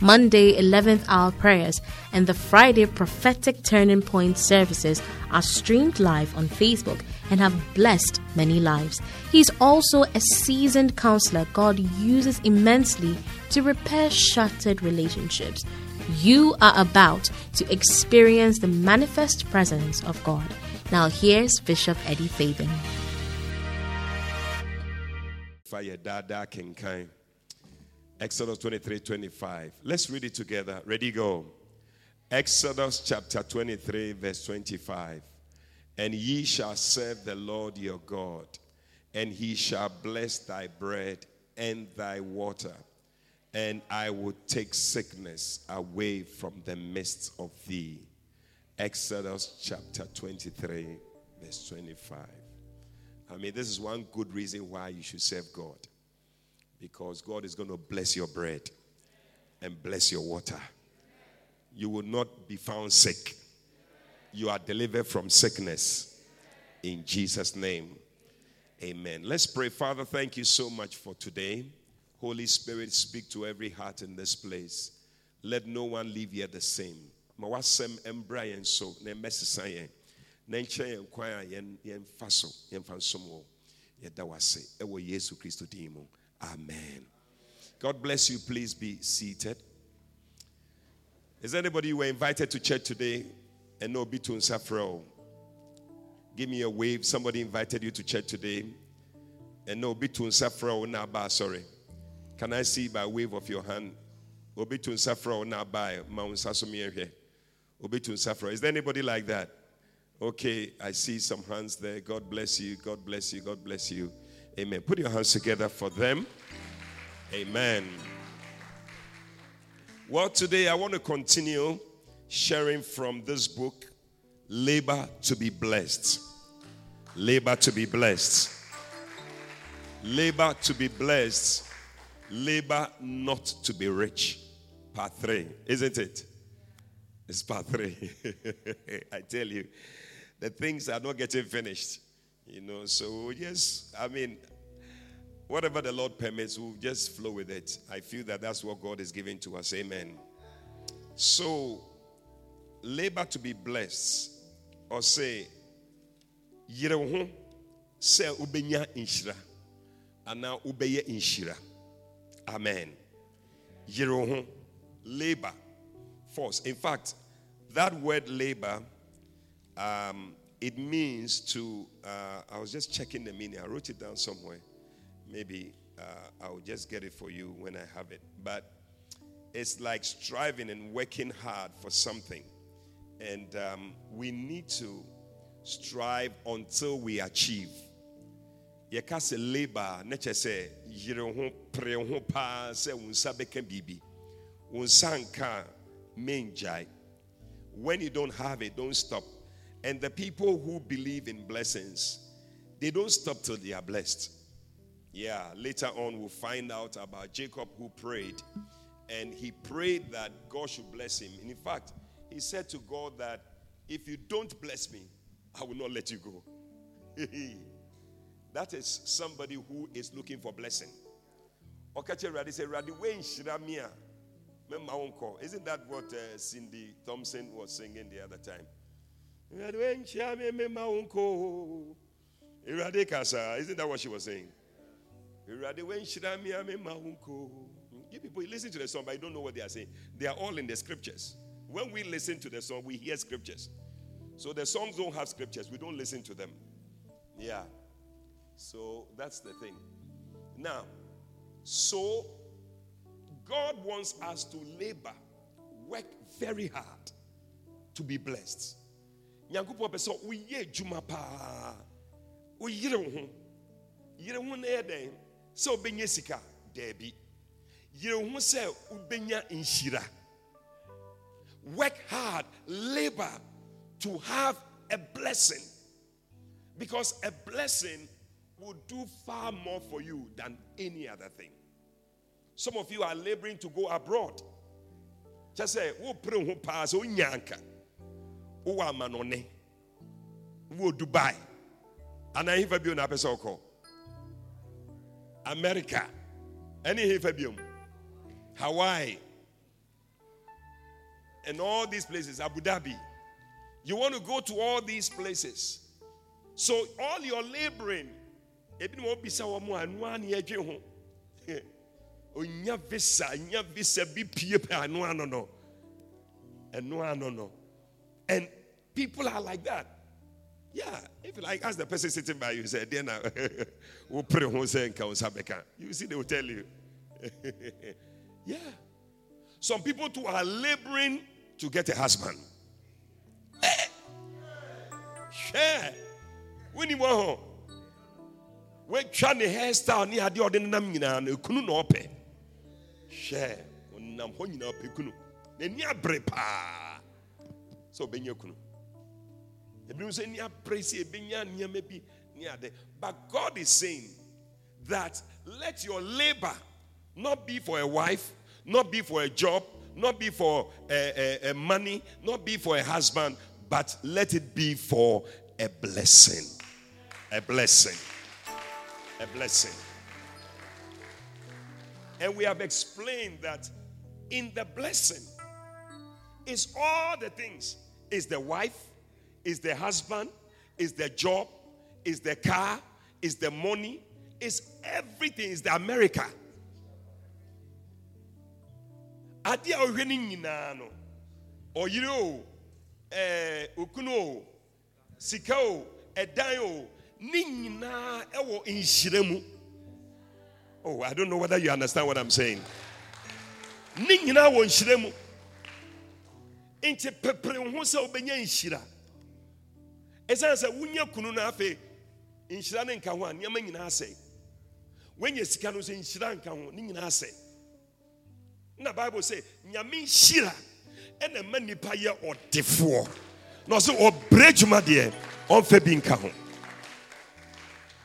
Monday 11th hour prayers, and the Friday prophetic turning point services are streamed live on Facebook and have blessed many lives. He's also a seasoned counselor God uses immensely to repair shattered relationships you are about to experience the manifest presence of God. Now, here's Bishop Eddie Fabian. Exodus 23 25. Let's read it together. Ready, go. Exodus chapter 23, verse 25. And ye shall serve the Lord your God, and he shall bless thy bread and thy water and I will take sickness away from the midst of thee. Exodus chapter 23, verse 25. I mean, this is one good reason why you should serve God. Because God is going to bless your bread and bless your water. You will not be found sick. You are delivered from sickness. In Jesus' name. Amen. Let's pray. Father, thank you so much for today. Holy Spirit, speak to every heart in this place. Let no one leave here the same. Ma wasɛm mbra yɛn so na mmɛsesa yɛn na nkyerɛ yɛn kwan a yɛn yɛmfa so yɛmfa nsom wɔ yɛda wase ɛwɔ yesu kristo din amen god bless you please be seated is anybody you were invited to church today and no be to nsafrɛ give me a wave somebody invited you to church today and no be to nsafrɛ na ba sorry can I see by wave of your hand? Obi to nsafra na by Mount Sasomie Obi to nsafra. Is there anybody like that? Okay, I see some hands there. God bless you. God bless you. God bless you. Amen. Put your hands together for them. Amen. Well, today I want to continue sharing from this book, Labor to be Blessed. Labor to be blessed. Labor to be blessed labor not to be rich. Part three, isn't it? It's part three. I tell you, the things are not getting finished. You know, so yes, I mean, whatever the Lord permits, we'll just flow with it. I feel that that's what God is giving to us. Amen. So, labor to be blessed, or say, yire say ubenya inshira, ana ubeye inshira. Amen. Yerohu, labor, force. In fact, that word labor, um, it means to, uh, I was just checking the meaning. I wrote it down somewhere. Maybe uh, I'll just get it for you when I have it. But it's like striving and working hard for something. And um, we need to strive until we achieve yɛka sɛ labor ne kyɛ sɛ yere ho pere ho paa sɛ wo nsa bɛka biribi wo nsa nka a when you don't have it don't stop and the people who believe in blessings they don't stop till they are blessed yeah later on we'll find out about jacob who prayed and he prayed that god should bless him and in fact he said to god that if you don't bless me i will not let you go That is somebody who is looking for blessing. Okache Radi say, Radi Wayne Shiramia. Isn't that what uh, Cindy Thompson was singing the other time? Isn't that what she was saying? You people listen to the song, but you don't know what they are saying. They are all in the scriptures. When we listen to the song, we hear scriptures. So the songs don't have scriptures, we don't listen to them. Yeah. So that's the thing. Now, so God wants us to labor, work very hard to be blessed. Nyankopɔn pɛ sɛ woyɛ adwuma paa woyere wo ho yere ho na yɛ dɛn sɛ wobɛnya sika daabi yere ho sɛ wobɛnya nhyira work hard labor to have a blessing Because a blessing will do far more for you than any other thing. Some of you are laboring to go abroad. Just say, "Wo pray ho pa so nyanka." Wo wa manone. Wo Dubai. Ana hifa bi na pesa okọ. America. Any hifa bi Hawaii. And all these places, Abu Dhabi. You want to go to all these places. So all your laboring, ebi na obisa wɔn a anua na yɛdwe ho. Onya visa, nya visa bi pie pɛ anua no no. Anua no no. And people are like that. Yeah, if you like, ask the person sitting by you, say, "Then we pray who say nka. You see, they will tell you. yeah. Some people too are laboring to get a husband. Eh. Share. When you want home. We try the hairstyle ni ade ɔde nenam nyinaa no ekunu na ɔpɛ. Hwɛ, ɔnam hɔ nyinaa ɔpɛ kunu. Sɛ ɔbɛnya kunu. Ebinom sɛ nneɛma bi. But God is saying that let your labor not be for a wife, not be for a job, not be for a, a- a money, not be for a husband, but let it be for a blessing. A blessing. A blessing. And we have explained that in the blessing is all the things is the wife, is the husband, is the job, is the car, is the money, is everything, is the America. adeɛ a ɔhwɛ no nyinaa no ɔyere o ɛɛ okunu o sika o ɛdan o ne nyinaa ɛwɔ oh i don't know whether you understand what i'm saying. Ne nyinaa wɔ nti pepere ho sɛ wobɛnya nhyira. Ɛsiane sɛ wonya kunu no afei nhyira ne nka ho a nneɛma nyinaa asɛe. Woanya sika no sɛ nhyira nka ho ne nyinaa asɛe. Na bible sɛ nyame nhyira ɛna ma nipa yɛ ɔdefoɔ. Na ɔsɛ ɔbrɛ dwuma deɛ ɔmfa bi nka ho.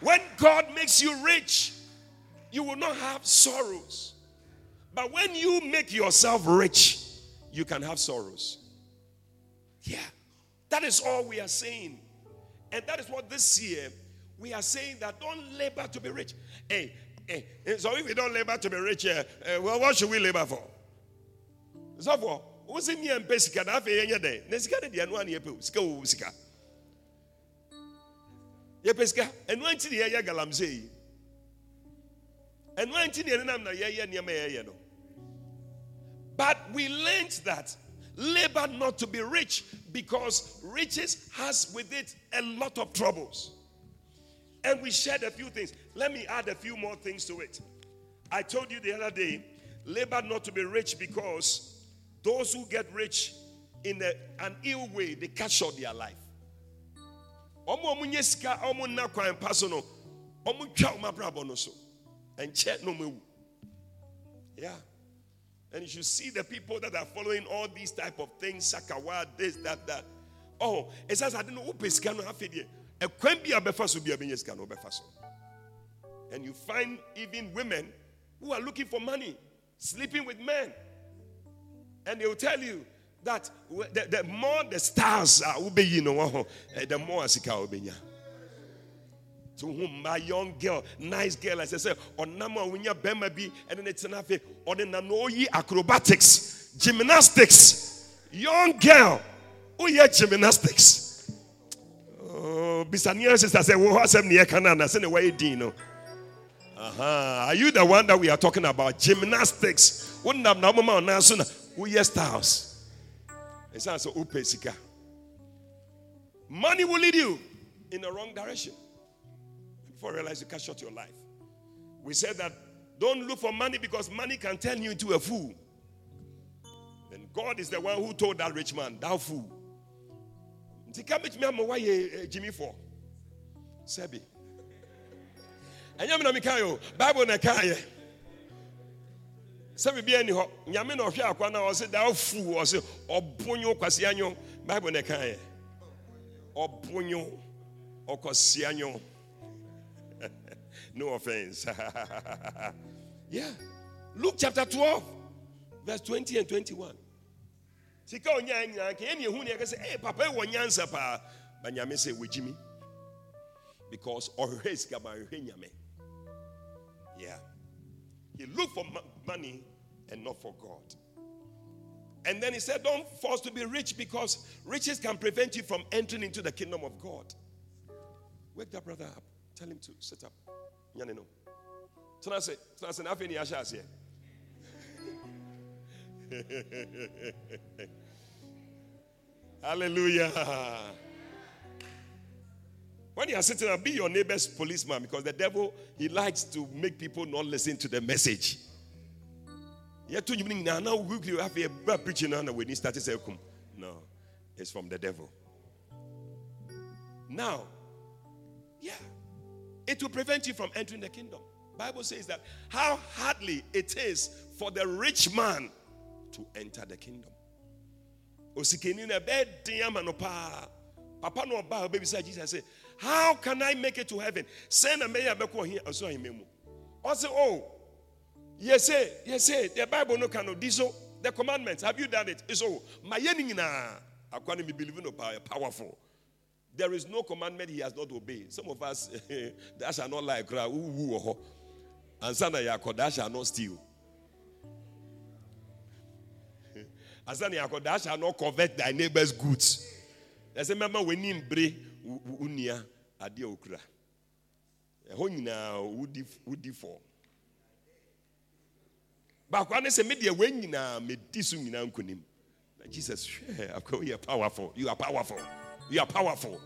When god makes you rich you will not have sorrows. But when you make yourself rich you can have sorrows yeah. That is all we are saying. And that is what this year we are saying that don't labor to be rich. Hey Hey, so if we don't labor to be rich, uh, uh, well, what should we labor for? So for who's in here and pay sika na afei yɛnyɛ dɛn na sika de deɛ ɛno a ne yɛpɛ o sika. Sika. Yɛpɛ sika ɛno nti ne yɛyɛ galamsey. Yi ɛno nti ne yɛnenam na yɛyɛ nneɛma yɛyɛ no. But we learned that labor not to be rich because riches has with it a lot of troubles and we shared a few things. Let me add a few more things to it. I told you the other day, labor not to be rich because those who get rich in a, an ill way, they cut short their life. Yeah. And you should see the people that are following all these type of things, sakawa, this, that, that. Oh, it says I don't know sika no afei deɛ. Ɛkwan bi a bɛfa so bi a bɛnya sika no bɛfa. And you find even women who are looking for money, sleeping with men. And they will tell you that the, the more the stars are eh, the more asika ubenya. To whom my young girl, nice girl, as I say, on nama winya bema bi, and then it's an or the nanoyi acrobatics, gymnastics, young girl, oh yeah, gymnastics. Oh, Bisania sister said, Well, what's up near? Send away Dino. Uh-huh. Are you the one that we are talking about? Gymnastics. Wouldn't have no mama on us. Who yes styles? It's also upesika. Money will lead you in the wrong direction. Before you realize you can short your life. We said that don't look for money because money can turn you into a fool. And God is the one who told that rich man, Thou fool. Woayɛ gyimi fɔ sɛbi ɛnyɛ me na mekae o bible na ɛkaeɛ sɛ biribia ni hɔ nyame na ɔhwɛ akwa na ɔse da fu ɔse ɔbonyo kwasea nyo bible na ɛkaeɛ ɔbonyo Okosianyo. No offense. yeah. Luke chapter 12, verse 20 and 21. Sika onya nyina ke eni ehu ne say eh papa wo nyansa pa. Ba nyame say wejimi because ɔhwehwɛ sika hwehwɛ nyame. Yeah. He look for money and not for God. And then he said don't force to be rich because riches can prevent you from entering into the kingdom of God. Wake that brother up. Tell him to sit up nyane no tena se tena se na afei ahyɛ aseɛ Hallelujah. When you are sitting there, be your neighbor's policeman because the devil he likes to make people not listen to the message. No, it's from the devil. Now, yeah, it will prevent you from entering the kingdom. Bible says that how hardly it is for the rich man to enter the kingdom. Na. Papa no ba baby say Jesus say, "How can I make it to heaven?" Send a mayor beko here also him mu. Also, oh, yes, say, yes, say the Bible no can so. The commandments, have you done it? It's oh, all my yenina. Akwani me believe no power powerful. There is no commandment he has not obeyed. Some of us that shall not lie, cry, and sana yako that shall not steal. sana asane akɔdaa shall not covet thy neighbor's goods. Ɛsɛ mɛma w'ani mbere wo nua adeɛ okura ɛhɔ nyinaa wodi wodi fɔ baako ne sɛ me deɛ wɔn nyinaa medi so nyinaa nkonim na jesus akɔ yɛ powerful you are powerful you are powerful.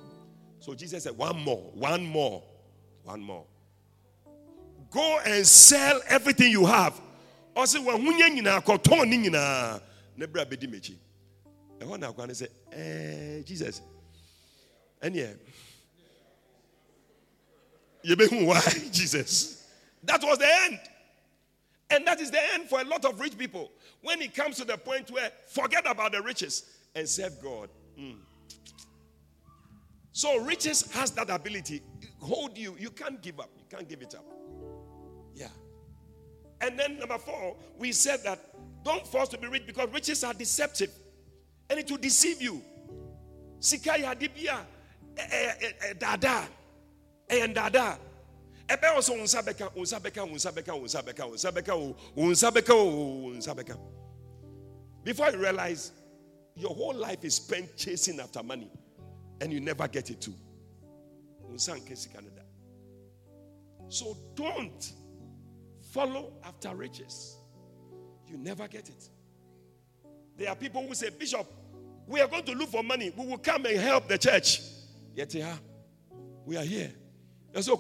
So jesus said one more one more one more. Go and sell everything you have. Ne sɛ ɛɛ jesus why jesus. That was the end. And that is the end for a lot of rich people. When it comes to the point where forget about the riches and serve god. Mm. So riches has that ability hold you you can't give up you can't give it up yeah and then number four we said that don't force to be rich because riches are deceptive and it will deceive you. Sika ya dibia dada and dada. Ebe also unsa beka unsa beka unsa beka unsa beka unsa beka unsa beka unsa beka. Before you realize your whole life is spent chasing after money and you never get it too. So don't follow after riches you never get it. There are people who say, Bishop, we are going to look for money. We will come and help the church. Yet, yeah, we are here. That's what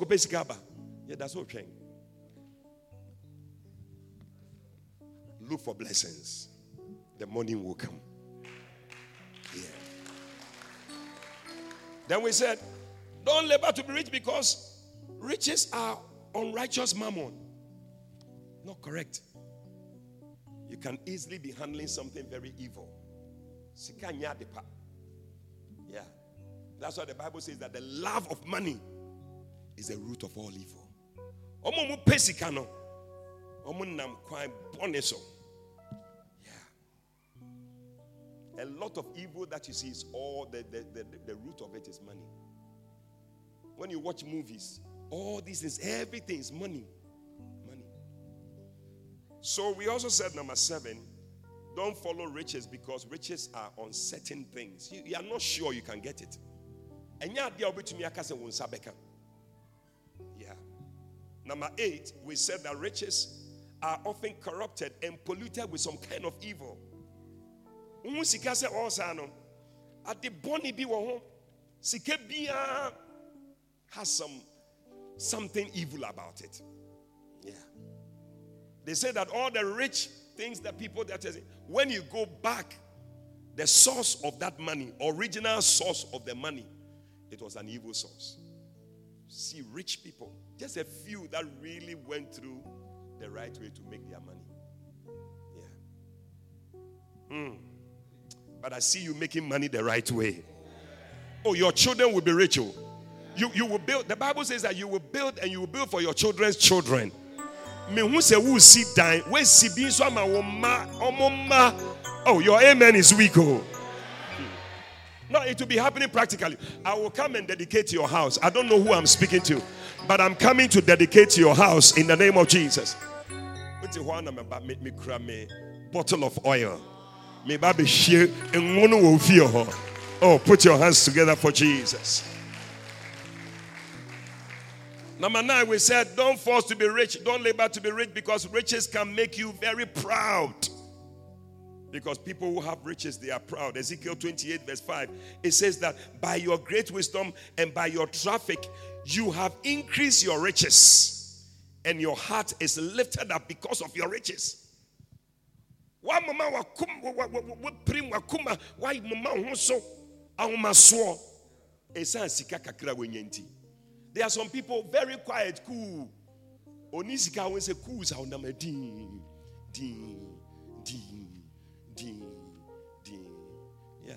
Yeah, that's what we're Look for blessings. The money will come. Then we said, don't labor to be rich because riches are unrighteous mammon. Not correct you can easily be handling something very evil. Yeah. That's why the Bible says that the love of money is the root of all evil. A lot of evil that you see is all the, the, the, the root of it is money. When you watch movies, all this is everything is money. Money. So we also said number seven, don't follow riches because riches are uncertain things. You, you are not sure you can get it. And yeah, yeah. Number eight, we said that riches are often corrupted and polluted with some kind of evil. At the boni bi wo sika has some something evil about it. Yeah. They say that all the rich things that people that when you go back, the source of that money, original source of the money, it was an evil source. See, rich people, just a few that really went through the right way to make their money. Yeah. Hmm. But I see you making money the right way. Oh, your children will be rich. Oh. You, you will build, the Bible says that you will build and you will build for your children's children. Me who say who sit down, where bi so ma, omo. Oh, your amen is weak. Oh. Hmm. No, it will be happening practically. I will come and dedicate your house. I don't know who I'm speaking to, but I'm coming to dedicate your house in the name of Jesus. Bottle of oil. Oh, put your hands together for Jesus. Number nine, we said, don't force to be rich, don't labor to be rich because riches can make you very proud. Because people who have riches, they are proud. Ezekiel 28, verse 5, it says that by your great wisdom and by your traffic, you have increased your riches, and your heart is lifted up because of your riches. Why mama prim wakuma why mama so ahomasoɔ. Ɛsan sika kakra wɔnyɛ there are some people very quiet cool. Oni sika wɔn sɛ cool sa ɔnam din din din din din yeah.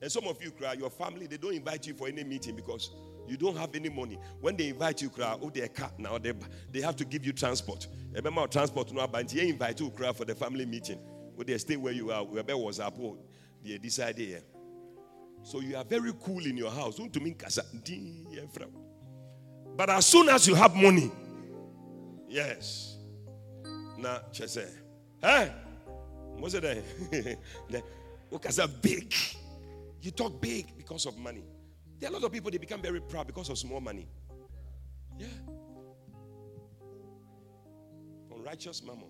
And some of you cry your family they don't invite you for any meeting because you don't have any money. When they invite you, cry, oh, they're cat now. They, they have to give you transport. Remember, transport no but they invite you cry for the family meeting. Oh, they stay where you are. Wherever was up, oh, they decided here. So you are very cool in your house. Don't mean But as soon as you have money, yes. Now, say, hey, what's it? Because big. You talk big because of money. There are a lot of people they become very proud because of small money. Yeah. Unrighteous mammon.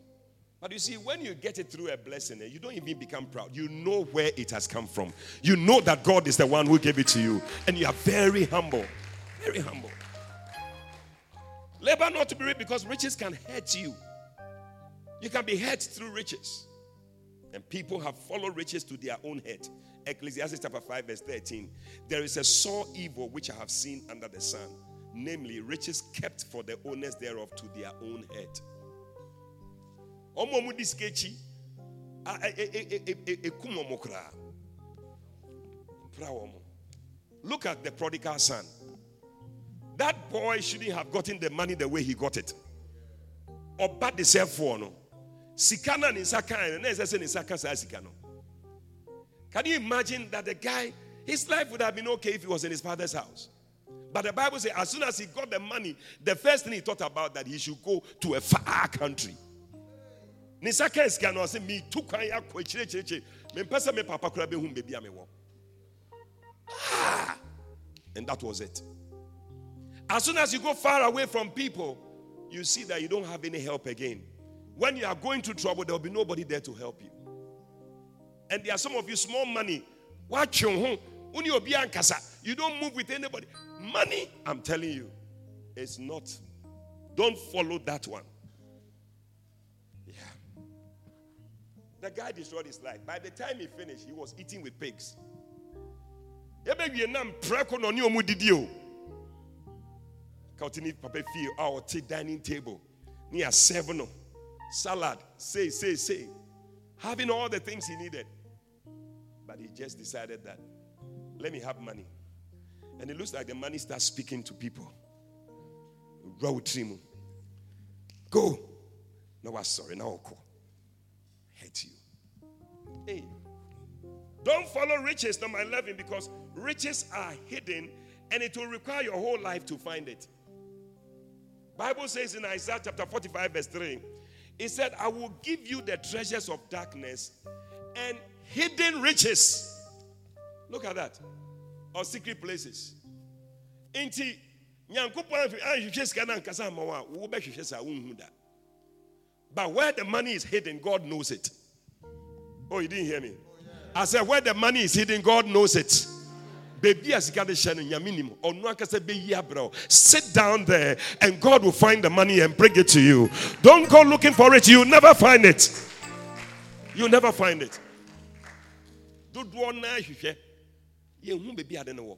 But you see, when you get it through a blessing, eh, you don't even become proud. You know where it has come from. You know that God is the one who gave it to you. And you are very humble. Very humble. Labor not to be rich because riches can hurt you. You can be hurt through riches. And people have followed riches to their own head. Ecclesiastes chapter 5, verse 13. There is a sore evil which I have seen under the sun, namely riches kept for the owners thereof to their own head. Look at the prodigal son. That boy shouldn't have gotten the money the way he got it. Or bad the self for no. Sikana ni saka, sakana, na ese ni sakasa sikano. Can you imagine that the guy, his life would have been okay if he was in his father's house? But the Bible says, as soon as he got the money, the first thing he thought about that he should go to a far country. Say me papa. Ah! And that was it. As soon as you go far away from people, you see that you don't have any help again. When you are going through trouble, there will be nobody there to help you. And there are some of you small money. Watch your home. You don't move with anybody. Money, I'm telling you, it's not. Don't follow that one. Yeah. The guy destroyed his life. By the time he finished, he was eating with pigs. Continue, papa feel our dining table near seven salad say say say having all the things he needed but he just decided that, let me have money. And it looks like the money starts speaking to people. Go. No, I'm sorry. Now I'll. Hate you. Hey. Don't follow riches, number 11, because riches are hidden and it will require your whole life to find it. Bible says in Isaiah chapter 45, verse 3, it said, I will give you the treasures of darkness and hidden riches. Look at that. Or secret places. Inti ah, but where the money is hidden, God knows it. Oh, you didn't hear me. I said, where the money is hidden, God knows it. Baby, Sit down there, and God will find the money and bring it to you. Don't go looking for it, you'll never find it. You'll never find it dodoɔ naa hwehwɛ yɛnhu baabi ade no wɔ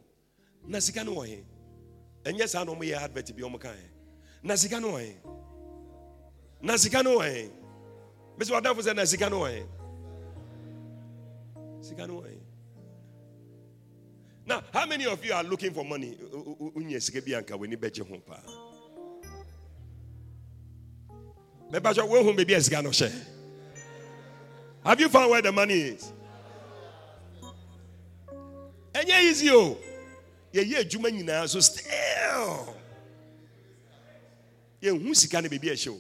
na sika no wɔ he ɛnyɛ saa na ɔmoyɛ advert bi ɔmo kae na sika no wɔ he na sika no wɔ he bɛsɛ wadamfo sɛ na sika no wɔ he sika no wɔ he Now, how many of you are looking for money? Unye sike bi anka weni beje ho pa. Me ba jo wo hu baby esika no. Have you found where the money is? Enye easy oh. o. Ye ye adwuma nyinaa so still. Ye hu sika ne baby ehye o.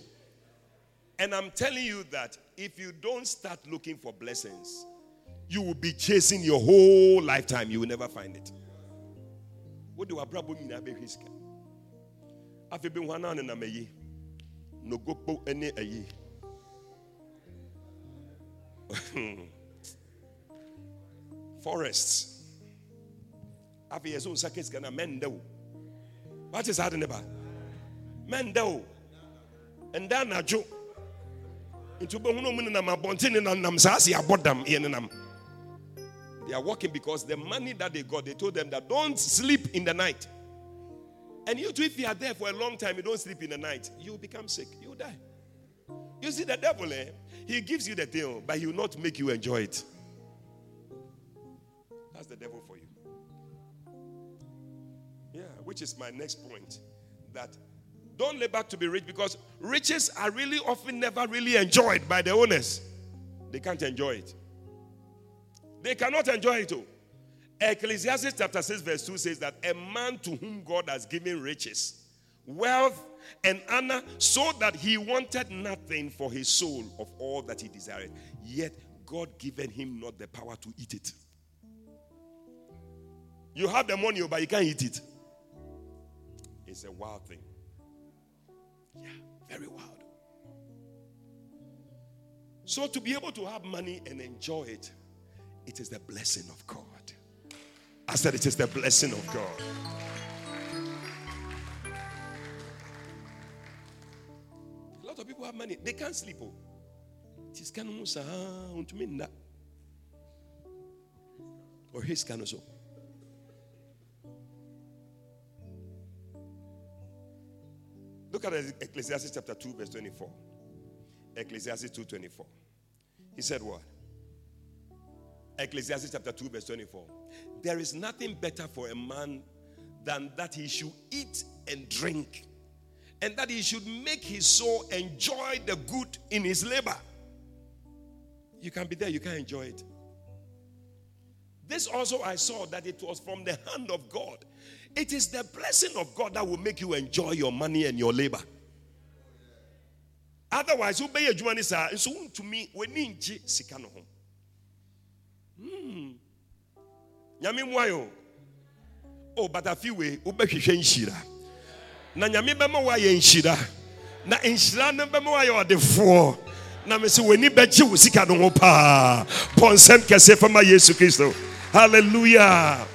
And I'm telling you that if you don't start looking for blessings, you will be chasing your whole lifetime. You will never find it. What do probably mean? I've been one on and I'm a ye. No go any a ye. Forests. I've been so seconds gonna mend though. What is happening about? Men though. And then I joke. Into Bohuno Munam Abontin and Namsasi Abodam Yenam. They are working because the money that they got, they told them that don't sleep in the night. And you too, if you are there for a long time, you don't sleep in the night, you become sick, you die. You see, the devil, eh? He gives you the thing, but he will not make you enjoy it. That's the devil for you. Yeah, which is my next point. That don't labor to be rich because riches are really often never really enjoyed by the owners. They can't enjoy it. They cannot enjoy it. All. Ecclesiastes chapter 6, verse 2 says that a man to whom God has given riches, wealth, and honor, so that he wanted nothing for his soul of all that he desired, yet God given him not the power to eat it. You have the money, oh, but you can't eat it. It's a wild thing. Yeah, very wild. So, to be able to have money and enjoy it, it is the blessing of God. I said, It is the blessing of God. A lot of people have money, they can't sleep. Oh. Or his can also. Look at Ecclesiastes chapter 2, verse 24. Ecclesiastes 2 24. He said, What? Ecclesiastes chapter 2, verse 24. There is nothing better for a man than that he should eat and drink, and that he should make his soul enjoy the good in his labor. You can be there, you can enjoy it. This also I saw that it was from the hand of God. It is the blessing of God that will make you enjoy your money and your labor. Otherwise, pay your money, sir. So to me, we need sikano home. Hmm. nyame mmoa o but afiwe wobɛhwehwɛ nhyira na nyame bɛma woayɛ nhyira na nhyira no bɛma woayɛ ɔdefoɔ na me sɛ w'ani bɛgye wo no bɔ nsɛm kɛseɛ fama yesu hallelujah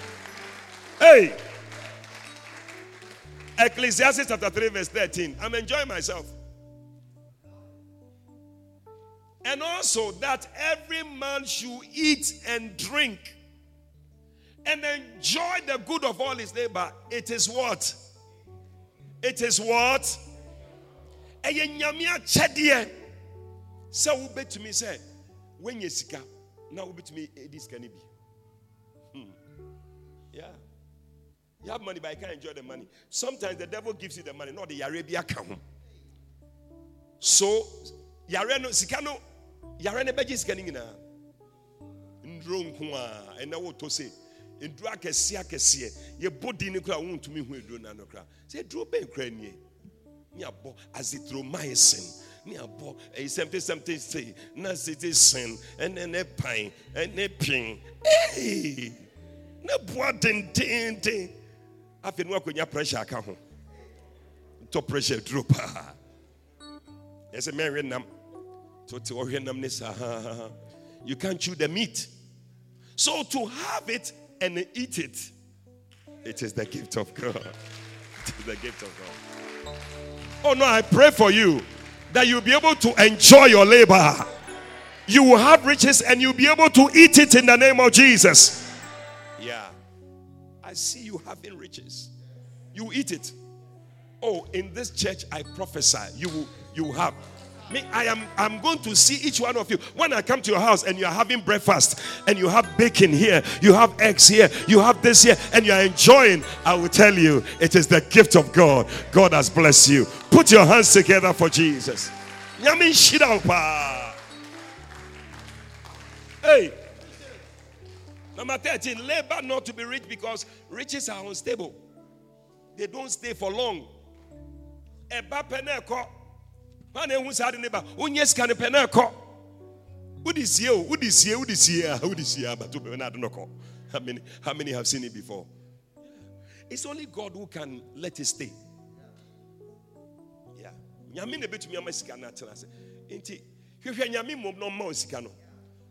hey ecclesiastes chapter 3 verse 13 i'm enjoying myself and also that every man should eat and drink and enjoy the good of all his neighbor. It is what? It is what? ɛyɛ nyame akyɛdeɛ sɛ wobɛtumi sɛ woanya sika na wobɛtumi ɛdi sika no bi hmm. yeah you have money but you can't enjoy the money. Sometimes the devil gives you the money not the aka ho. So yare no sika no yare no bɛgye sika no nyinaa. Nduro nko a ɛnɛ wotɔ se nduro akɛseɛ akɛseɛ yɛbɔ din no kora wontumi hu aduro no ano kora sɛ aduro bɛn kora nie? Ne abɔ azithromycin ne abɔ ɛyi sɛmte sɛmte sei na sete sen ɛnɛ ne pan ɛne pin ee ne boa dendenden afei ne wakɔnya pressure aka ho ntɔ pressure duro paa ɛsɛ mɛnwe nam you can't chew the meat. So to have it and eat it, it is the gift of God. It is the gift of God. Oh no, I pray for you that you'll be able to enjoy your labor. You will have riches and you'll be able to eat it in the name of Jesus. I see you having riches. You eat it. Oh, in this church I prophesy you will you have Me, I am I'm going to see each one of you. When I come to your house and you are having breakfast and you have bacon here, you have eggs here, you have this here, and you are enjoying, I will tell you it is the gift of God. God has blessed you. Put your hands together for Jesus. Hey. Number 13, labor not to be rich because riches are unstable. They don't stay for long. Eba peneko. Wane hu sa de neba. Unye sika ne peneko. Udi sie o, udi sie, udi sie, udi na How many how many have seen it before? It's only God who can let it stay. Yeah. Nyame na betumi ama sika na atena se. Enti hwehwe nyame mom no ma sika no.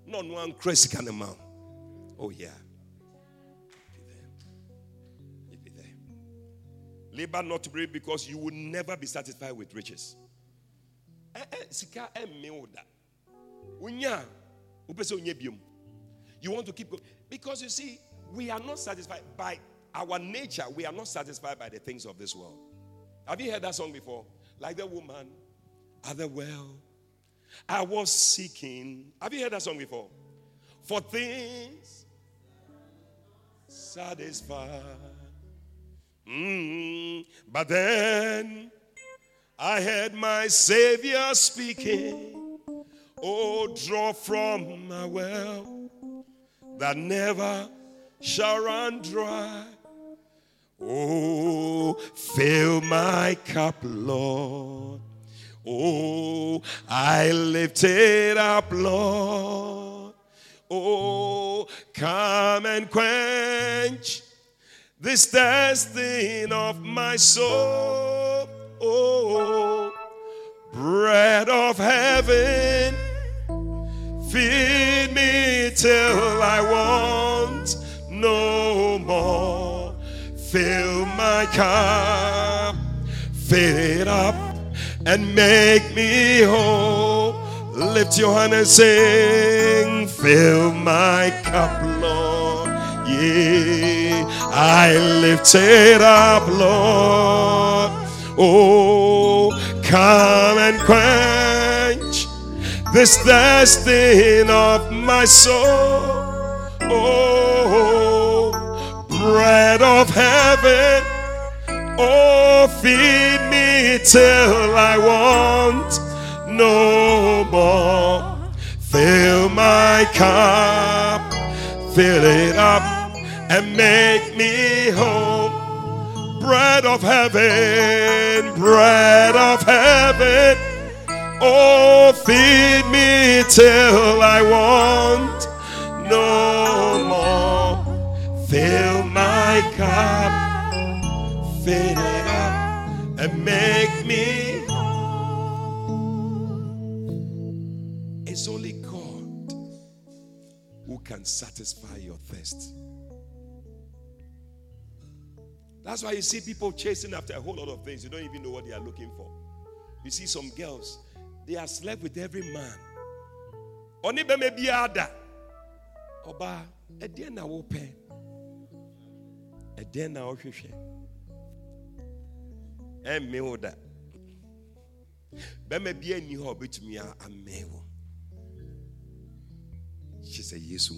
No no ankra sika ne ma. Oh yeah. be there, be there. Labor not to be because you will never be satisfied with riches. Eh, eh, unye. You want to keep going because you see, we are not satisfied by our nature. We are not satisfied by the things of this world. Have you heard that song before? Like the woman at the well. I was seeking. Have you heard that song before? For things satisfied. Mm, but then I heard my Savior speaking, Oh, draw from my well that never shall run dry. Oh, fill my cup, Lord. Oh, I lift it up, Lord. Oh, come and quench this thirsting of my soul. Oh, bread of heaven, feed me till I want no more. Fill my cup, fill it up, and make me whole. Lift your hand and sing, fill my cup, Lord. Yeah, I lift it up, Lord. Oh, come and quench this thirsting of my soul. Oh, bread of heaven. Oh, feed me till I want no more. Fill my cup, fill it up and make me whole. Bread of heaven, bread of heaven. Oh, feed me till I want no more. Fill my cup, fill it up, and make can satisfy your thirst. That's why you see people chasing after a whole lot of things. You don't even know what they are looking for. You see some girls, they are slept with every man. Only be maybe other. Oba, ɛdeɛ na wopɛ ɛdeɛ na wohwehwɛ ɛmme wo da bɛma bi ani hɔ a wobɛtumi yesu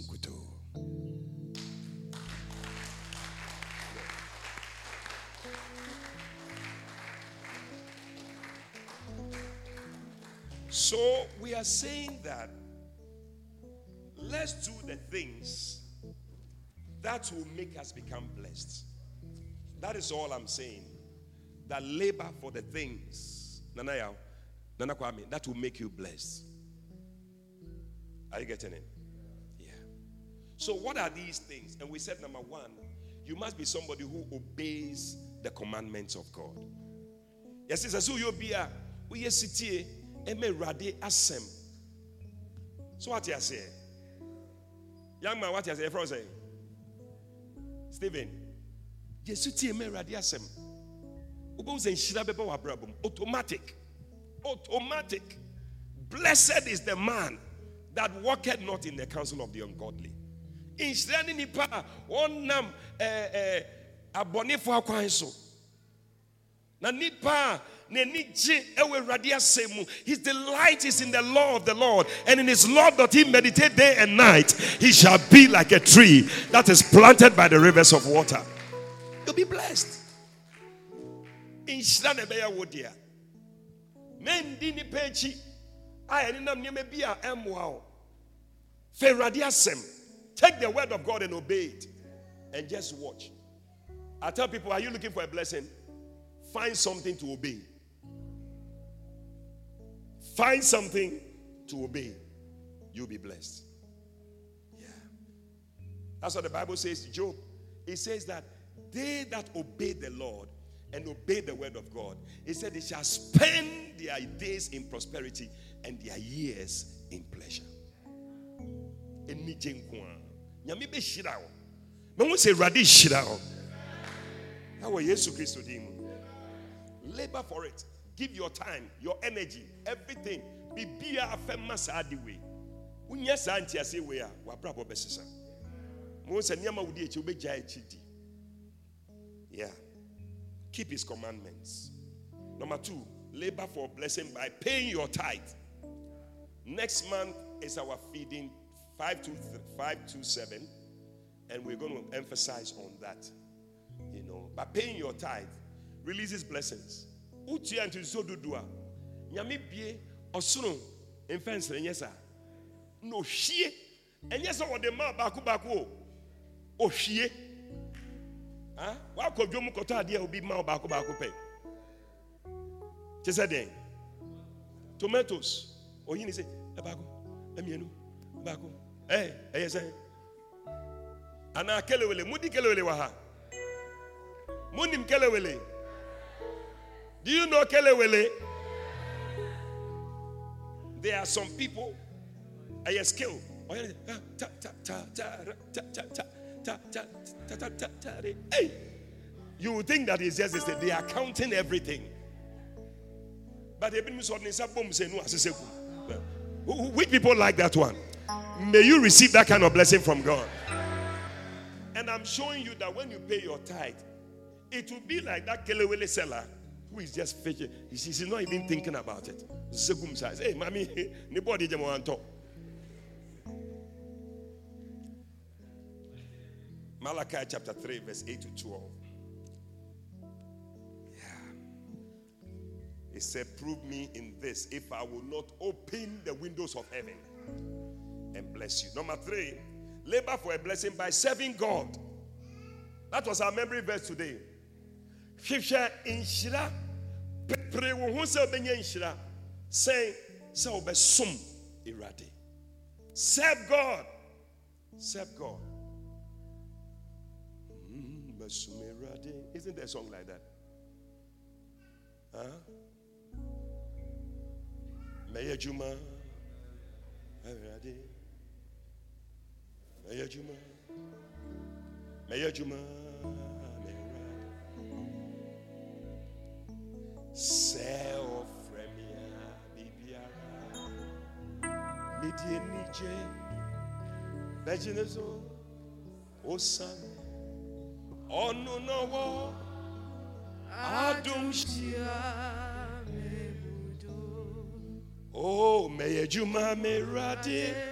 So we are saying that let's do the things that will make us become blessed. That is all I'm saying. That labor for the things, Nana that will make you blessed. Are you getting it? So, what are these things? And we said, number one, you must be somebody who obeys the commandments of God. Yes, it's a ah, so you'll be a we city ɛmɛ awurade asɛm so wate aseɛ young man wate aseɛ yɛfrɛ sɛ stephen. Yesu tie mɛ awurade asɛm wobɛhu sɛ nhyira bɛbɛ wɔ automatic. Automatic. Blessed is the man that walketh not in the counsel of the ungodly nhyira ne nipa a wɔnam ɛɛ eh, ɛɛ eh, abɔnefoɔ akwan so na nipa a His delight is in the law of the Lord, and in his law doth he meditate day and night. He shall be like a tree that is planted by the rivers of water. You'll be blessed. In Men dini pechi. I nam nyeme bia emwa. Feradiasem. Take the word of God and obey it. And just watch. I tell people, are you looking for a blessing? Find something to obey. Find something to obey. You'll be blessed. Yeah. That's what the Bible says, Job. It says that they that obey the Lord and obey the word of God, it said they shall spend their days in prosperity and their years in pleasure. Nyame bɛhyira wo. Mahu sɛ awurade hyira wo. Ɛwɔ yesu kristo din mu. Labor for it. Give your time your energy everything. Biribiaa fɛ ma saa de wei. Wonyɛ saa ntease wei a wabrabɔ bɛsesa. Mahu sɛ nneɛma wodi akyi wobɛgyaa akyi di. Yeah. Keep his commandments. Number two labor for blessing by paying your tithe. Next month is our feeding 527, and we're going to emphasize on that. You know, by paying your tithe releases blessings. Utia nti so dudua. Nyame bie ɔsoro mfɛnsere nyɛ saa. Na ohwie. Ɛnyɛ sɛ wɔde ma baako baako o. Ohwie. Ha? Wakɔ dwom kɔtɔ adeɛ a obi ma baako baako pɛ. Kyɛ sɛ den. Tomatoes. Oyi ni sɛ ɛbaako, ɛmienu, baako. Hey, hey, say. Ana kelewele, mudi kelewele waha. Munim kelewele. Do you know kelewele? There are some people, a skill. Hey, you would think that it's just they are counting everything. But they've been misordering. which people like that one? May you receive that kind of blessing from God. And I'm showing you that when you pay your tithe, it will be like that Kelewele seller who is just fishing. She's not even thinking about it. says, Hey, mommy, nobody want to. Malachi chapter 3, verse 8 to 12. Yeah. It said, Prove me in this if I will not open the windows of heaven and bless you. Number three, labor for a blessing by serving God. That was our memory verse today. Awurade serve god serve god mm, isn't there a song like that huh? mɛyɛ adwuma awurade Meya Juma. Meya Juma. Sɛ ɔfrɛ me a biribiara medie nigye bɛgyene so osiane ɔno na wɔ adom hyia o oh, mɛyɛ adwuma mewurade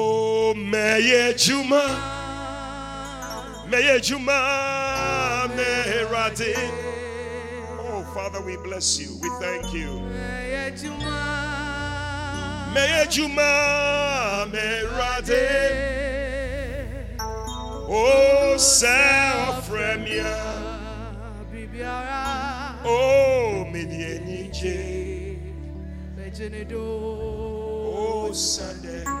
meye juma, meye juma, merate. Oh, Father, we bless you. We thank you. Meye juma, meye juma, merate. Oh, self remia. Oh, medienije. Oh, Sunday.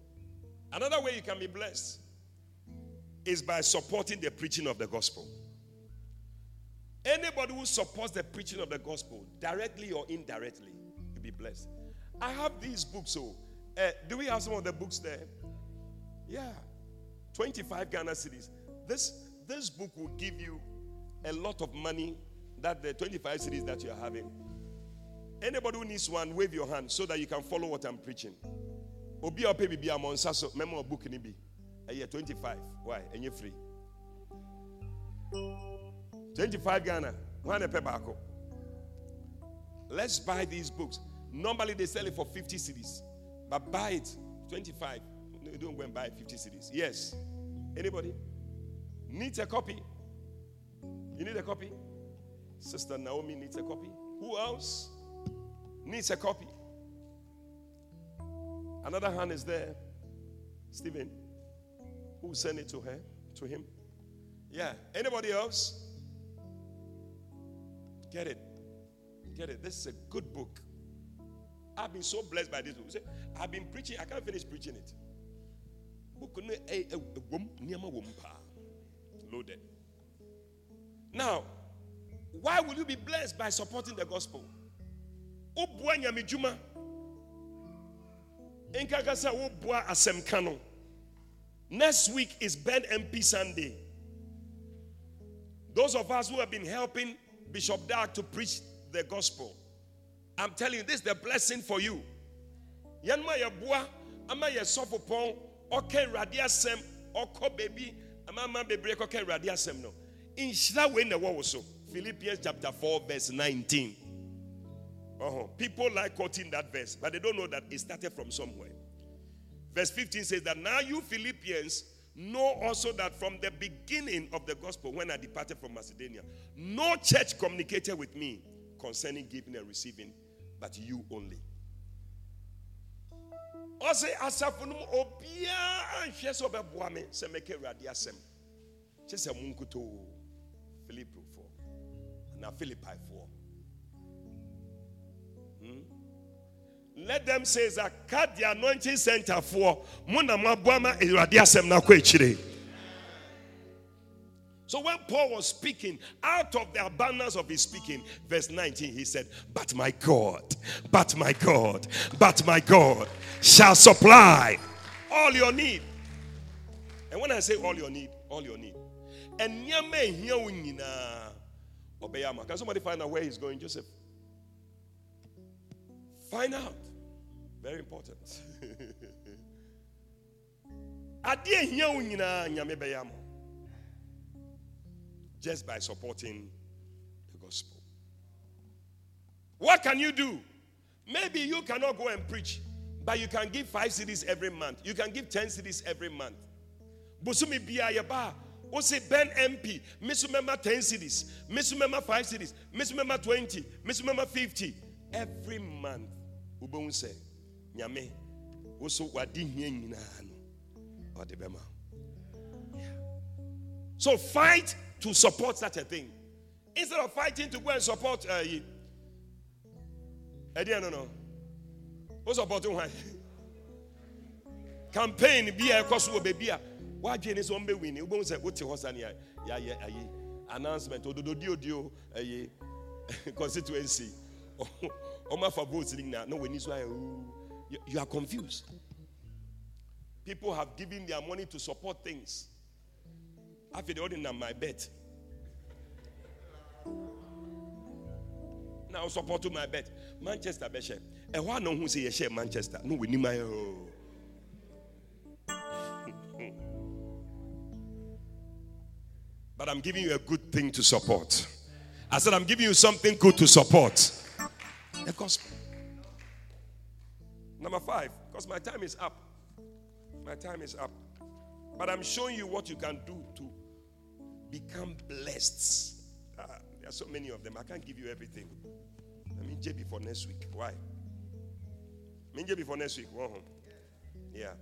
Another way you can be blessed is by supporting the preaching of the gospel. Anybody who supports the preaching of the gospel, directly or indirectly, you'll be blessed. I have these books. So, uh, do we have some of the books there? Yeah, 25 Ghana cedis. This this book will give you a lot of money. That the 25 cedis that you are having. Anybody who needs one, wave your hand so that you can follow what I'm preaching. Obi a pay bibi amon saso memo book ni bi. Eh 25. Why? You free. 25 Ghana. One pay back. Let's buy these books. Normally they sell it for 50 cedis. But buy it 25. No, don't go and buy 50 cedis. Yes. Anybody? Needs a copy? You need a copy? Sister Naomi needs a copy. Who else needs a copy? Another hand is there. Stephen. Who sent it to her? To him? Yeah. Anybody else? Get it. Get it. This is a good book. I've been so blessed by this book. I've been preaching, I can't finish preaching it. Eh, eh, eh, Loaded. Now, why will you be blessed by supporting the gospel? Next week is Ben MP Sunday. Those of us who have been helping Bishop Dark to preach the gospel, I'm telling you, this is the blessing for you. Yanma ya bua, ama ya sofopon, oke radiasem, oko baby, ama ama bebre koke radiasem no. Inhyira wei na ɛwɔ so. Philippians chapter 4, verse 19. Uh-huh. People like quoting that verse, but they don't know that it started from somewhere. Verse 15 says that now you Philippians know also that from the beginning of the gospel, when I departed from Macedonia, no church communicated with me concerning giving and receiving, but you only. ɔsɛ asafo no mu obiara let them say that cut the anointing center for mo na mo aboa ma awurade asɛm no akɔ akyire so when Paul was speaking, out of the abundance of his speaking, verse 19, he said, But my God, but my God, but my God shall supply all your need. And when I say all your need, all your need. And Can somebody find out where he's going, Joseph? Find out. Very important. Nyame just by supporting the gospel. What can you do? Maybe you cannot go and preach, but you can give five cedis every month. You can give 10 cedis every month. Busumi biya yaba. say Ben MP, Misumema 10 cities cedis, Misumema 5 cities cedis, Misumema 20, Misumema 50. Every month, Ubon say, Nyame, also wadi nyina no. Odebema. So fight to support such a thing. Instead of fighting to go and support uh, you. Eddie, no, no. Who's supporting why? Campaign be a cost of baby. Why Jenny so be winning? Who say what horse and ya ya ya announcement do dio a constituency. Oh my. No, you are confused. People have given their money to support things afei deɛ ɔde nam my bet Now support to my bet manchester bɛhyɛ ɛhɔ a na ɔhu sɛ yɛhyɛ manchester no wɔnim ayɛ o But I'm giving you a good thing to support. I said, I'm giving you something good to support. The gospel. Number five, because my time is up. My time is up. But I'm showing you what you can do to become blessed. Ah, there are so many of them. I can't give you everything. I mean, JB for next week. Why? I mean, JB for next week. Go home. Yeah.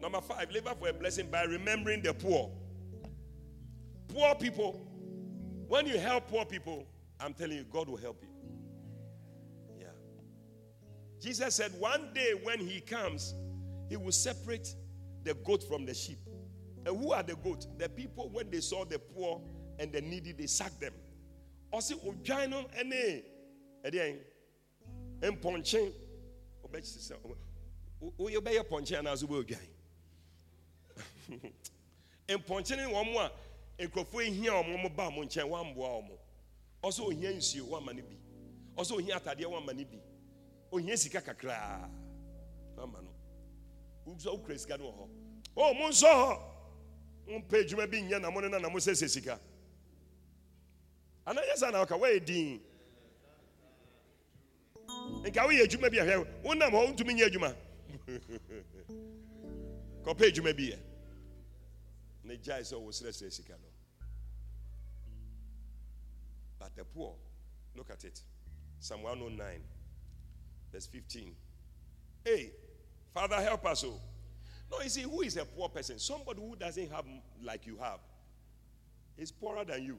Number five, labor for a blessing by remembering the poor. Poor people. When you help poor people, I'm telling you, God will help you. Jesus said one day when he comes, he will separate the goat from the sheep. And who are the goat? The people when they saw the poor and the needy, they sacked them. Ɔsi odwan no ɛne ɛdeɛn mpɔnkye ɔbɛkyi sɛ oyɛ bɛyɛ pɔnkye anaasɛ ɔbɛ odwan mpɔnkye ne wɔn a nkurɔfoɔ ehia wɔn mo ba wɔn nkyɛn wɔn amboa wɔn ɔsɛ ohia nsuo wɔn ama ne bi ɔsɛ ohia atadeɛ wɔn ama ne bi ohia sika kakraa ama no. Wosɔ wokura sika no wɔ hɔ o mo nsɔ hɔ mpɛ adwuma bi nyɛ na mo ne na na sika. Anayɛ sɛ na ɔka wɔyɛ din. Nka woyɛ adwuma bi ahwɛ wonam hɔ wontumi nyɛ adwuma kɔpɛ adwuma bi yɛ ne serɛserɛ sika no. But the poor look at it. Psalm 109 verse 15 hey father help us oh. No you see who is a poor person? Somebody who doesn't have like you have. Is poorer than you.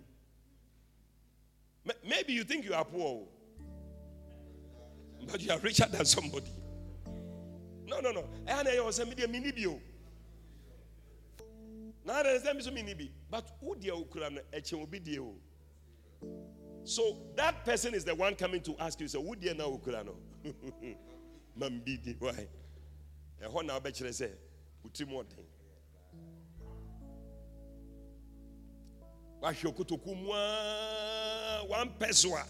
Maybe you think you are poor oh. but you are richer than somebody. No no no. So but wo deɛ wokura no ɛkyɛ obi deɛ o oh. so that person is the one coming to ask you sɛ wo deɛ na wokura no mam bi di why? Ɛhɔ na wobɛkyerɛ sɛ wo tirim ɔden. Wahwɛ kotoku mu a wampɛ so a.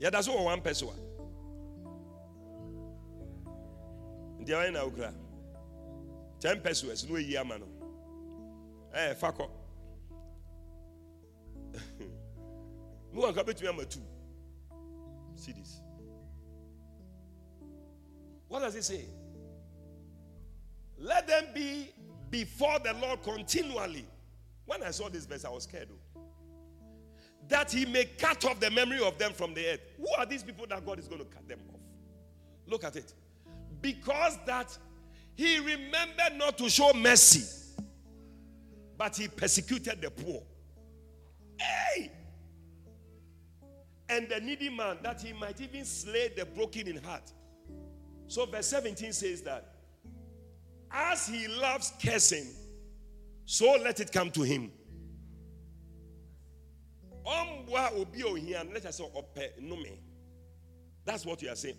Yɛda so wɔ wampɛ so a. Nti ɛwɔ na wokura 10 pesos na wayi ama no. Ɛɛ fa kɔ. Me wanka bɛtumi ama see this. What does it say? Let them be before the lord continually. When i saw this verse i was scared though. that he may cut off the memory of them from the earth. Who are these people that god is going to cut them off? Look at it. Because that he remembered not to show mercy but he persecuted the poor. Hey! And the needy man that he might even slay the broken in heart. So, verse 17 says that as he loves cursing, so let it come to him. That's what you are saying.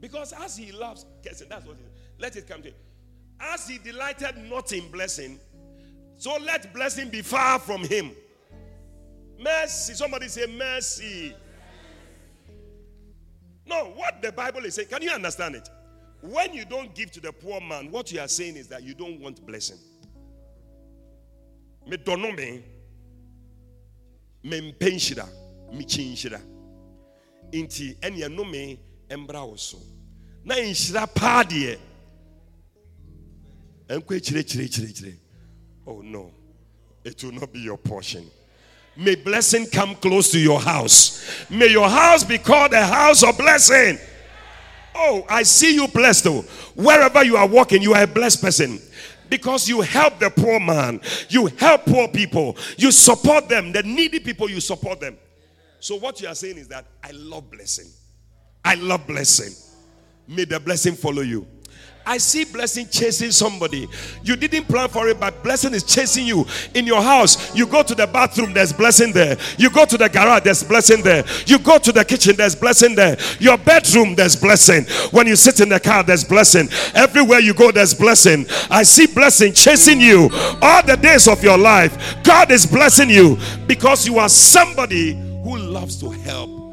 Because as he loves cursing, that's what he let it come to him. As he delighted not in blessing, so let blessing be far from him. Mercy. Somebody say mercy. No, what the Bible is saying, can you understand it? When you don't give to the poor man, what you are saying is that you don't want blessing. Me dono me, me mpenshira, me chinshira. Inti enya no me embra oso. Na inshira pa de. Enkwe chire chire chire chire. Oh no, it will not be your portion. May blessing come close to your house. May your house be called a house of blessing. Oh, I see you blessed though. Wherever you are walking, you are a blessed person. Because you help the poor man, you help poor people, you support them, the needy people, you support them. So, what you are saying is that I love blessing. I love blessing. May the blessing follow you. I see blessing chasing somebody. You didn't plan for it, but blessing is chasing you. In your house, you go to the bathroom, there's blessing there. You go to the garage, there's blessing there. You go to the kitchen, there's blessing there. Your bedroom, there's blessing. When you sit in the car, there's blessing. Everywhere you go, there's blessing. I see blessing chasing you all the days of your life. God is blessing you because you are somebody who loves to help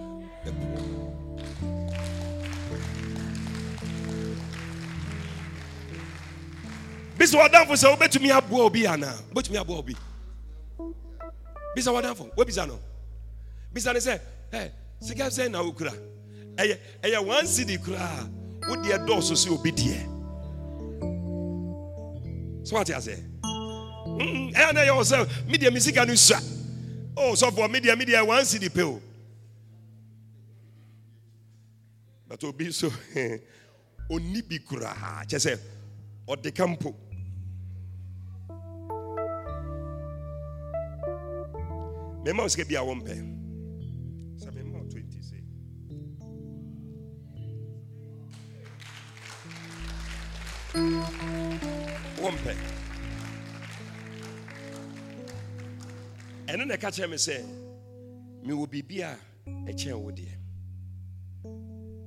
bisa wadamfo sɛ wobɛtumi aboa obi anaa wobɛtumi aboa obi? Bisa wadamfo wobisa no? Bisa ne sɛ ɛ sika sɛ na wokura. Ɛyɛ ɛyɛ one cd koraa wodeɛ dɔɔso sɛ obi deɛ. So wate asɛ ɛyɛ na ɛyɛ wɔ sɛ medeɛ me sika no sua. O sɔfoɔ medeɛ medeɛ one cd pɛ o. But obi so ɔnni bi koraa. Kyɛ sɛ ɔde mpo mema wo sika bi a wɔmpɛ sɛ mema wo 20 sɛ wɔmpɛ ɛno na ɛka kyerɛ me sɛ mewɔ biribi a ɛkyɛn wo deɛ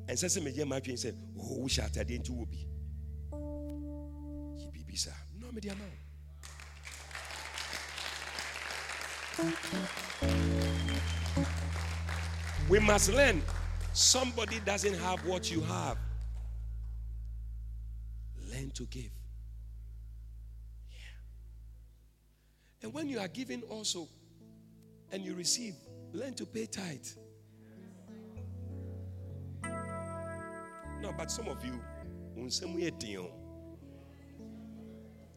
ɛnsɛ sɛ megyɛ ma adwene sɛ oh, wohyɛ atadeɛ nti wɔ bi. Yi biribi saa na mede ama wo We must learn somebody doesn't have what you have. Learn to give. Yeah. And when you are giving also and you receive, learn to pay tithe. No, but some of you,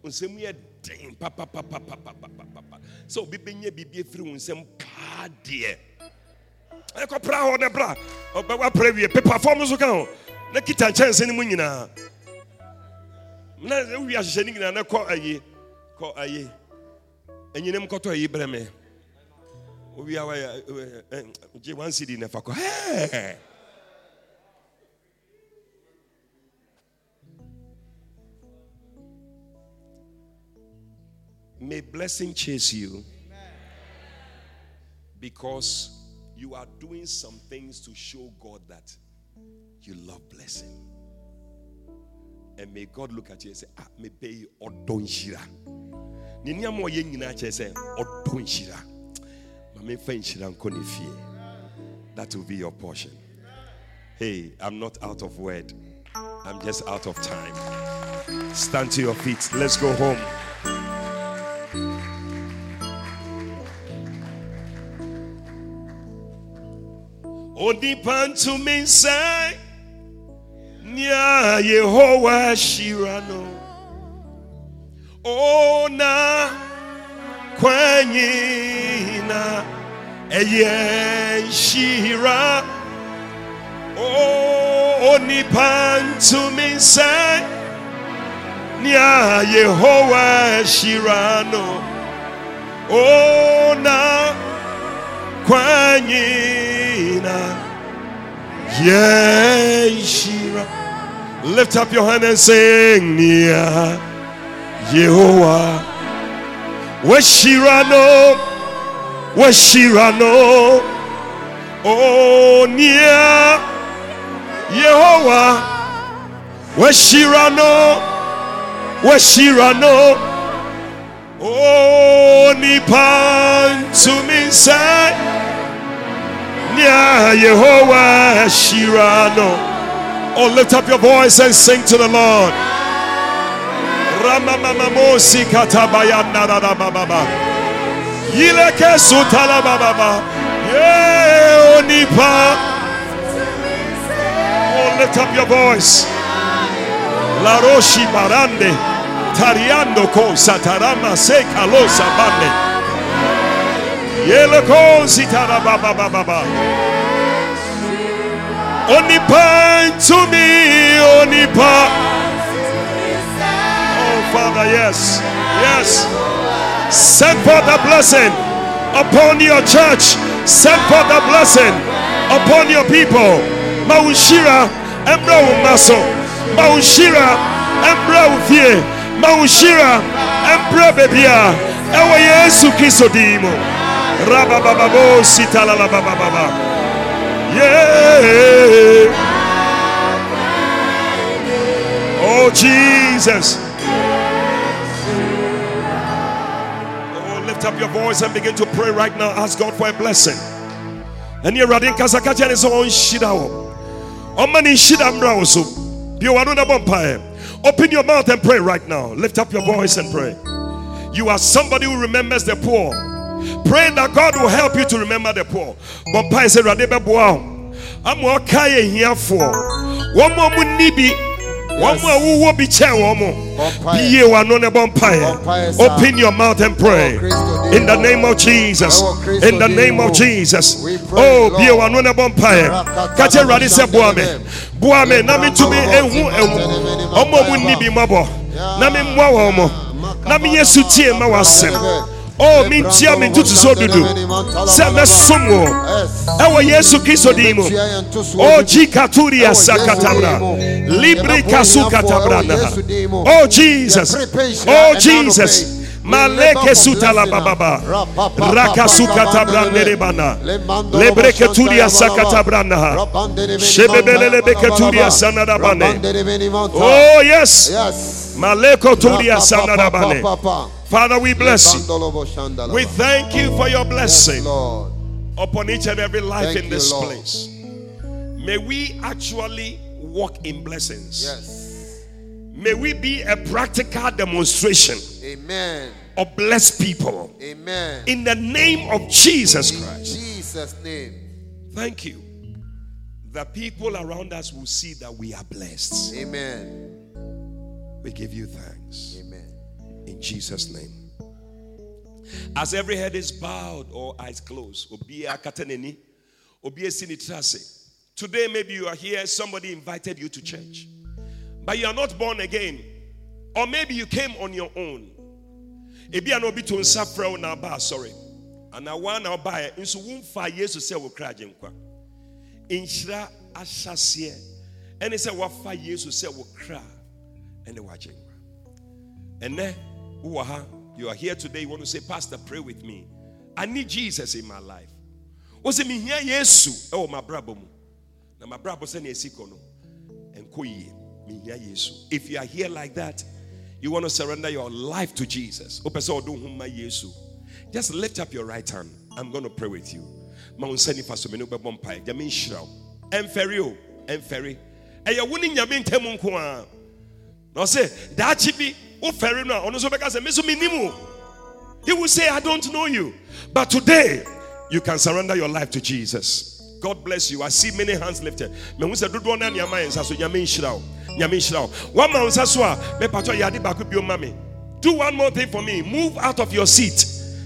unsemu yɛ den. Papapapapapapapa. Sɛ obi bɛnya biribi afiri wo nsɛm paa deɛ. ɛkɔpra hɔ ne bra. Ɔbɛwapra wie. Pepa so ka ho. Na kita nkyɛnse no mu nyinaa. Na wowie ahyehyɛ no nyinaa na kɔ ayi kɔ ayi anyinam kɔtɔ ayi brɛ me. Wowie a wayɛ gye cedi na fa kɔ May blessing chase you. Because you are doing some things to show God that you love blessing. And may God look at you and say, Ah, me pay odon shira. Ni nneɛma a ɔyɛ nyinaa kyerɛ sɛ ɔdɔ nhyira ma memfa nhyira nkɔ ne fie. That will be your portion. Hey i'm not out of word. I'm just out of time. Stand to your feet. Let's go home deep unto me, say, Nya Yehovah Shirano. Ona kwenyina eye shira. Oh, onipa unto me, say, Nya Yehovah Shirano. Ona kwenyina yeshira lift up your hand and sing nia yehowa washirano washirano oh nia yehowa washirano washirano Oh, nipan to me say, Nya Yehovah Shirano. Oh, lift up your voice and sing to the Lord. Ramamamosi katabayana baba. Yileke sutala baba. Yeah, oh. Lift up your voice. La Roshi Barande. Tariando cosa tarama se calosa bande. Onipa to me, onipa. Oh Father, yes, yes. Send for the blessing upon your church. Send for the blessing upon your people. Maushira and Brau Maso. Maushira and Brau Fie. Maushira mpra bebia ewo Yesu Kristo dimo rabababo sitala la bababa yeah. Oh Jesus. Oh lift up your voice and begin to pray right now. Ask God for a blessing. And you're running kasakaja is on shida on mani shida mbra so bi wanu na bompae. Open your mouth and pray right now. Lift up your voice and pray. You are somebody who remembers the poor. Pray that God will help you to remember the poor. But Pai said, Radebe I'm okay here for one more nibi. One more who will be chair one more. Be you are non Open your mouth and pray. In the name of Jesus. In the name of Jesus. Oh, be you are non empire. Catch a ready say Buame. Buame, Nami to me, Ehu, Ehu. Omo nibi mabo. Nami mwa omo. Nami yesu tie ma wasem. Oh, mintia mintutu so dudu. Sɛ mɛsom wo. Ɛwɔ Yesu Kristo din mu. Oh, jikaturia sakatabra. Libri kasu katabra. Oh, Jesus. Oh, Jesus. Maleke sutala bababa. Rakasuka tabranderebana. Lebreke turia sakatabrana. Shebebelele beketuria sanadabane. Oh, yes. Maleko turia sanadabane. Father, we bless you. We thank you for your blessing upon each and every life in this place. May we actually walk in blessings. Yes. May we be a practical demonstration Amen. of blessed people. Amen. In the name of Jesus Christ. Jesus' name. Thank you. The people around us will see that we are blessed. Amen. We give you thanks. Amen. In Jesus' name. As every head is bowed or eyes closed. Today, maybe you are here, somebody invited you to church, but you are not born again, or maybe you came on your own. Ebi ano bi to nsa frɛ wo na aba sorry. Ana wa na ɔba yɛ nso womfa Yesu sɛ wo kra agyenkwa. Nhyira ahyɛseɛ ɛne sɛ wafa Yesu sɛ wo kra ɛne wagyenkwa. Ɛnɛ wowɔ ha you are here today you want to say pastor pray with me. I need jesus in my life. Wo sɛ mehia yesu. Ɛwɔ mabrabɔ mu. Na mabrabɔ sɛnea ɛsi kɔ no ɛnkɔ yie mehia yesu. If you are here like that you want to surrender your life to jesus. Just lift up your right hand. I'm going to pray with you. Ma wo nsa nifa so me ne wobɛbɔ mpae. Gyame nhyira wo. Ɛmfɛre na ɔsɛ daakye bi wofɛre no a ɔno nso bɛka sɛ me so mennim o he will say i don't know you. But today you can surrender your life to jesus. God bless you. I see many hands lifted. Mehu sɛ dodoɔ no aneama yɛ nsa so nyame nhyira wo nyame nhyira wo woama wo nsa so a mɛpatɔ yɛ ade baako bio ma do one more thing for me. Move out of your seat.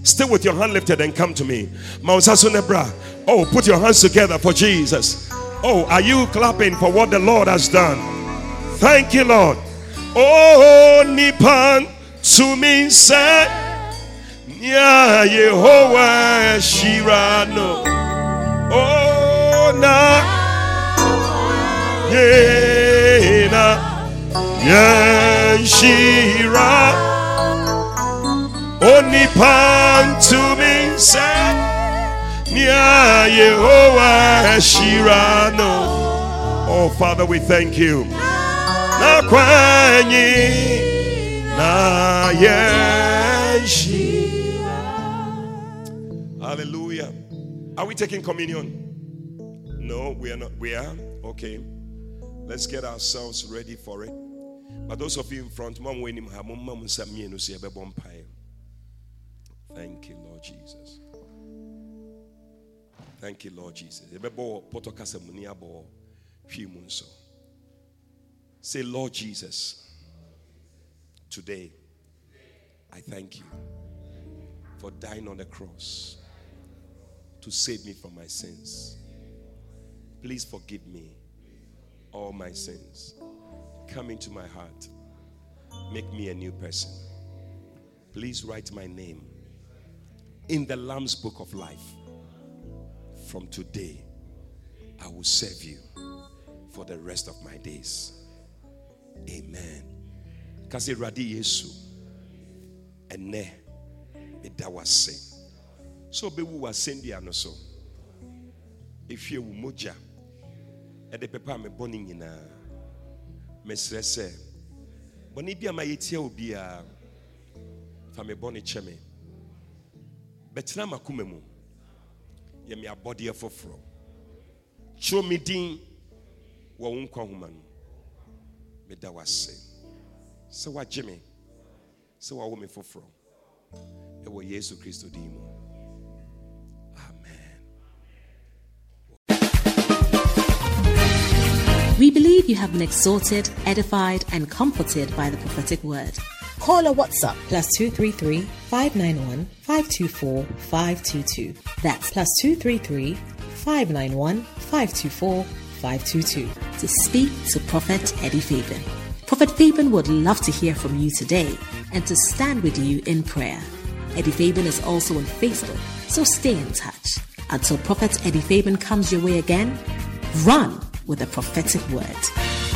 Stay with your hand lifted and come to me. Ma wo nsa so ne bra. Oh put your hands together for jesus. Oh are you clapping for what the lord has done? Thank you lord Oh, nipan to me said, Ya Yehovah Shirano. Oh, na, yena, ya Shira. Oh, nipan to me said, Ya Yehovah Shirano. Oh, Father, we thank you na kwanyi na yeshi. Hallelujah. Are we taking communion? No, we are not. We are? Okay. Let's get ourselves ready for it. But those of you in front, mom when him Thank you, Lord Jesus. Thank you, Lord Jesus. Say, Lord Jesus, today I thank you for dying on the cross to save me from my sins. Please forgive me all my sins. Come into my heart. Make me a new person. Please write my name in the Lamb's book of life. From today, I will serve you for the rest of my days. Amen. Kasi radi Yesu. Ene meda wase. So be wu wase ndi ano so. Efie wu moja. Ede pepa me boni nyina. Mesrɛ sɛ bɔne bi a ma yɛtia obi a fa me bɔne kyɛ me bɛtena mu yɛ me abɔdeɛ foforɔ kyerɛ me din wɔ wo no meda wase sɛ wagye me sɛ wawo me foforɔ ɛwɔ yesu kristo din mu We believe you have been exhorted, edified, and comforted by the prophetic word. Call or WhatsApp plus 233 591 524 522. That's plus 233 591 524 522 to speak to Prophet Eddie Fabian. Prophet Fabian would love to hear from you today and to stand with you in prayer. Eddie Fabian is also on Facebook, so stay in touch. Until Prophet Eddie Fabian comes your way again, run with a prophetic word.